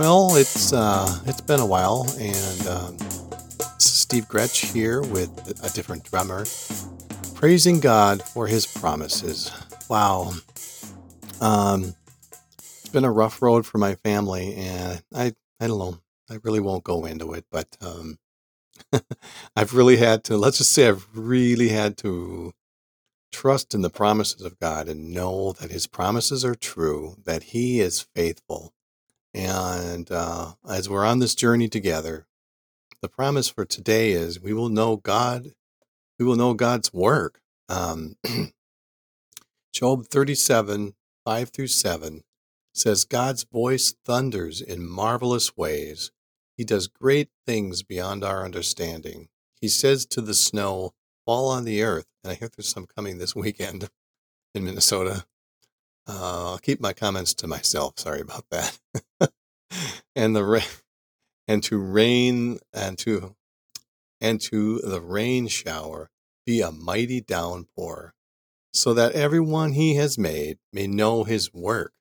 Well, it's uh, it's been a while, and um, Steve Gretsch here with a different drummer, praising God for His promises. Wow, um, it's been a rough road for my family, and I I don't know, I really won't go into it, but um, I've really had to. Let's just say I've really had to trust in the promises of God and know that His promises are true, that He is faithful and uh, as we're on this journey together, the promise for today is we will know God, we will know God's work. Um, Job 37, 5 through 7 says, God's voice thunders in marvelous ways. He does great things beyond our understanding. He says to the snow, Fall on the earth. And I hear there's some coming this weekend in Minnesota. Uh, I'll keep my comments to myself. Sorry about that. and the and to rain and to and to the rain shower be a mighty downpour, so that everyone he has made may know his work.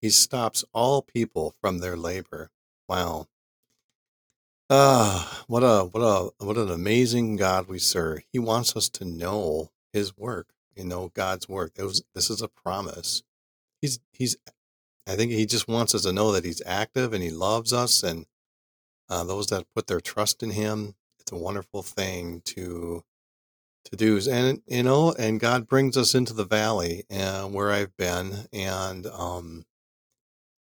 He stops all people from their labor. Wow. Ah, what a what a what an amazing God we serve. He wants us to know his work, you know God's work. Was, this is a promise. He's he's I think he just wants us to know that he's active and he loves us and uh, those that put their trust in him. It's a wonderful thing to to do. And you know, and God brings us into the valley uh, where I've been, and um,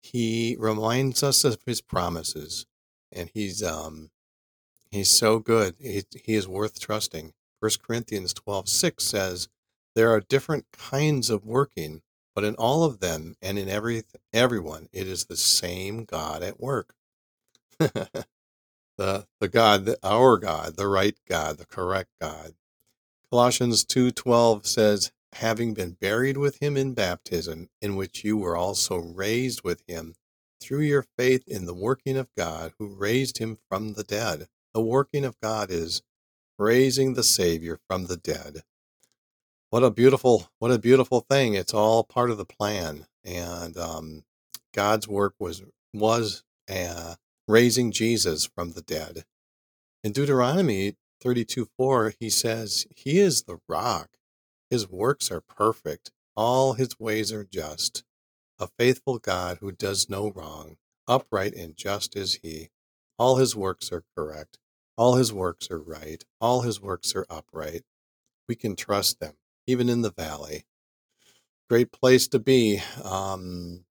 He reminds us of His promises, and He's um, He's so good. He, he is worth trusting. First Corinthians twelve six says, "There are different kinds of working, but in all of them and in every everyone, it is the same God at work. the the God, the, our God, the right God, the correct God. Colossians 2:12 says, "Having been buried with him in baptism, in which you were also raised with him through your faith in the working of God who raised him from the dead." The working of God is raising the Savior from the dead what a beautiful what a beautiful thing. It's all part of the plan and um, god's work was was uh, raising jesus from the dead. In deuteronomy 32 4 he says he is the rock. His works are perfect. All his ways are just. A faithful god who does no wrong upright and just is he. All his works are correct. All his works are right. All his works are upright. We can trust them even in the valley. Great place to be. Um,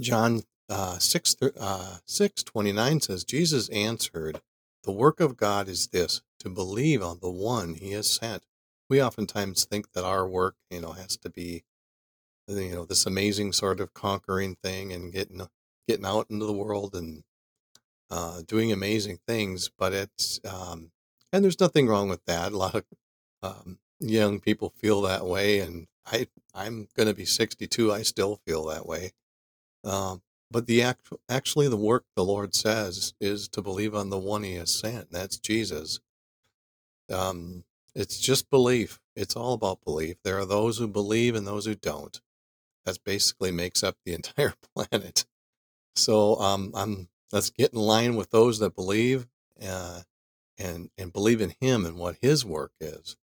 John uh, 6, uh, 6 29 says, Jesus answered, The work of God is this, to believe on the one he has sent. We oftentimes think that our work, you know, has to be, you know, this amazing sort of conquering thing and getting getting out into the world and uh, doing amazing things. But it's um, and there's nothing wrong with that. A lot of um, young people feel that way, and I I'm going to be 62. I still feel that way. Um, but the act, actually the work the Lord says is to believe on the one He has sent. That's Jesus. Um, it's just belief. It's all about belief. There are those who believe and those who don't. That basically makes up the entire planet. So um, I'm let's get in line with those that believe uh, and and believe in Him and what His work is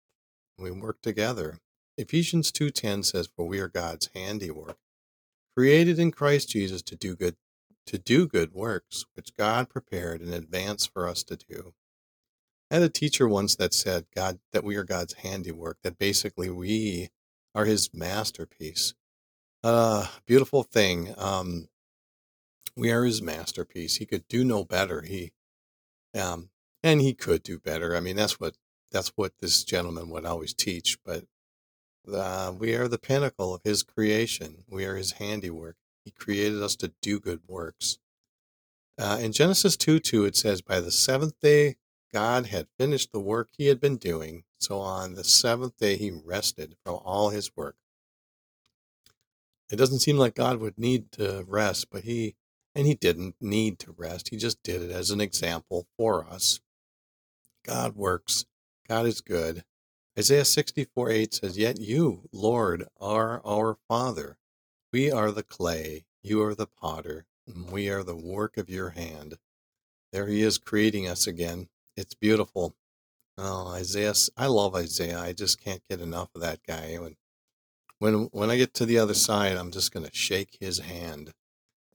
we work together. Ephesians 2:10 says for we are God's handiwork, created in Christ Jesus to do good to do good works which God prepared in advance for us to do. I had a teacher once that said God that we are God's handiwork, that basically we are his masterpiece. Uh beautiful thing. Um we are his masterpiece. He could do no better. He um and he could do better. I mean, that's what that's what this gentleman would always teach. But uh, we are the pinnacle of his creation. We are his handiwork. He created us to do good works. Uh, in Genesis 2 2, it says, By the seventh day, God had finished the work he had been doing. So on the seventh day, he rested from all his work. It doesn't seem like God would need to rest, but he, and he didn't need to rest. He just did it as an example for us. God works God is good. Isaiah 64 8 says, Yet you, Lord, are our Father. We are the clay, you are the potter. and We are the work of your hand. There he is creating us again. It's beautiful. Oh, Isaiah, I love Isaiah. I just can't get enough of that guy. When when when I get to the other side, I'm just going to shake his hand.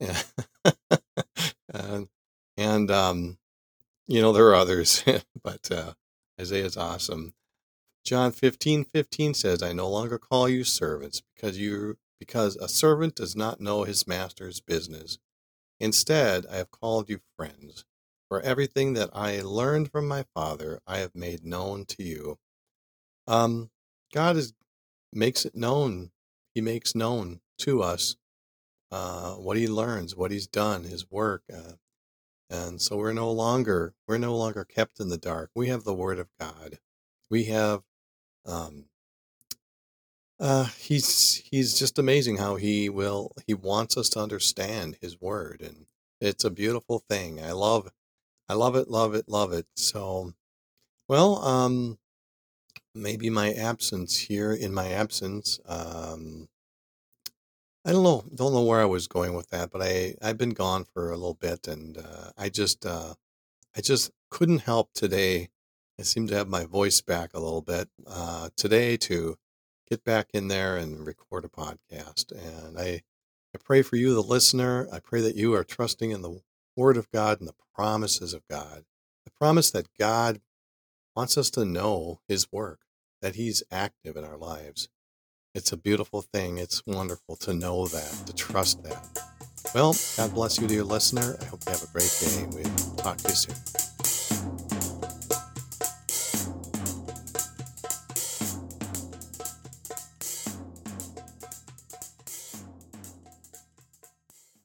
and and um, you know there are others, but uh, Isaiah's awesome. John 15, 15 says, I no longer call you servants because you because a servant does not know his master's business. Instead, I have called you friends. For everything that I learned from my Father, I have made known to you. Um, God is makes it known. He makes known to us uh, what He learns, what He's done, His work, uh, and so we're no longer we're no longer kept in the dark. We have the Word of God. We have um, uh, he's he's just amazing how he will he wants us to understand his word and it's a beautiful thing. I love I love it, love it, love it. So well, um maybe my absence here in my absence, um I don't know, don't know where I was going with that, but I I've been gone for a little bit and uh, I just uh I just couldn't help today. I seem to have my voice back a little bit uh today to get back in there and record a podcast. And I, I pray for you, the listener. I pray that you are trusting in the Word of God and the promises of God. The promise that God wants us to know His work, that He's active in our lives. It's a beautiful thing. It's wonderful to know that, to trust that. Well, God bless you, dear listener. I hope you have a great day. We'll talk to you soon.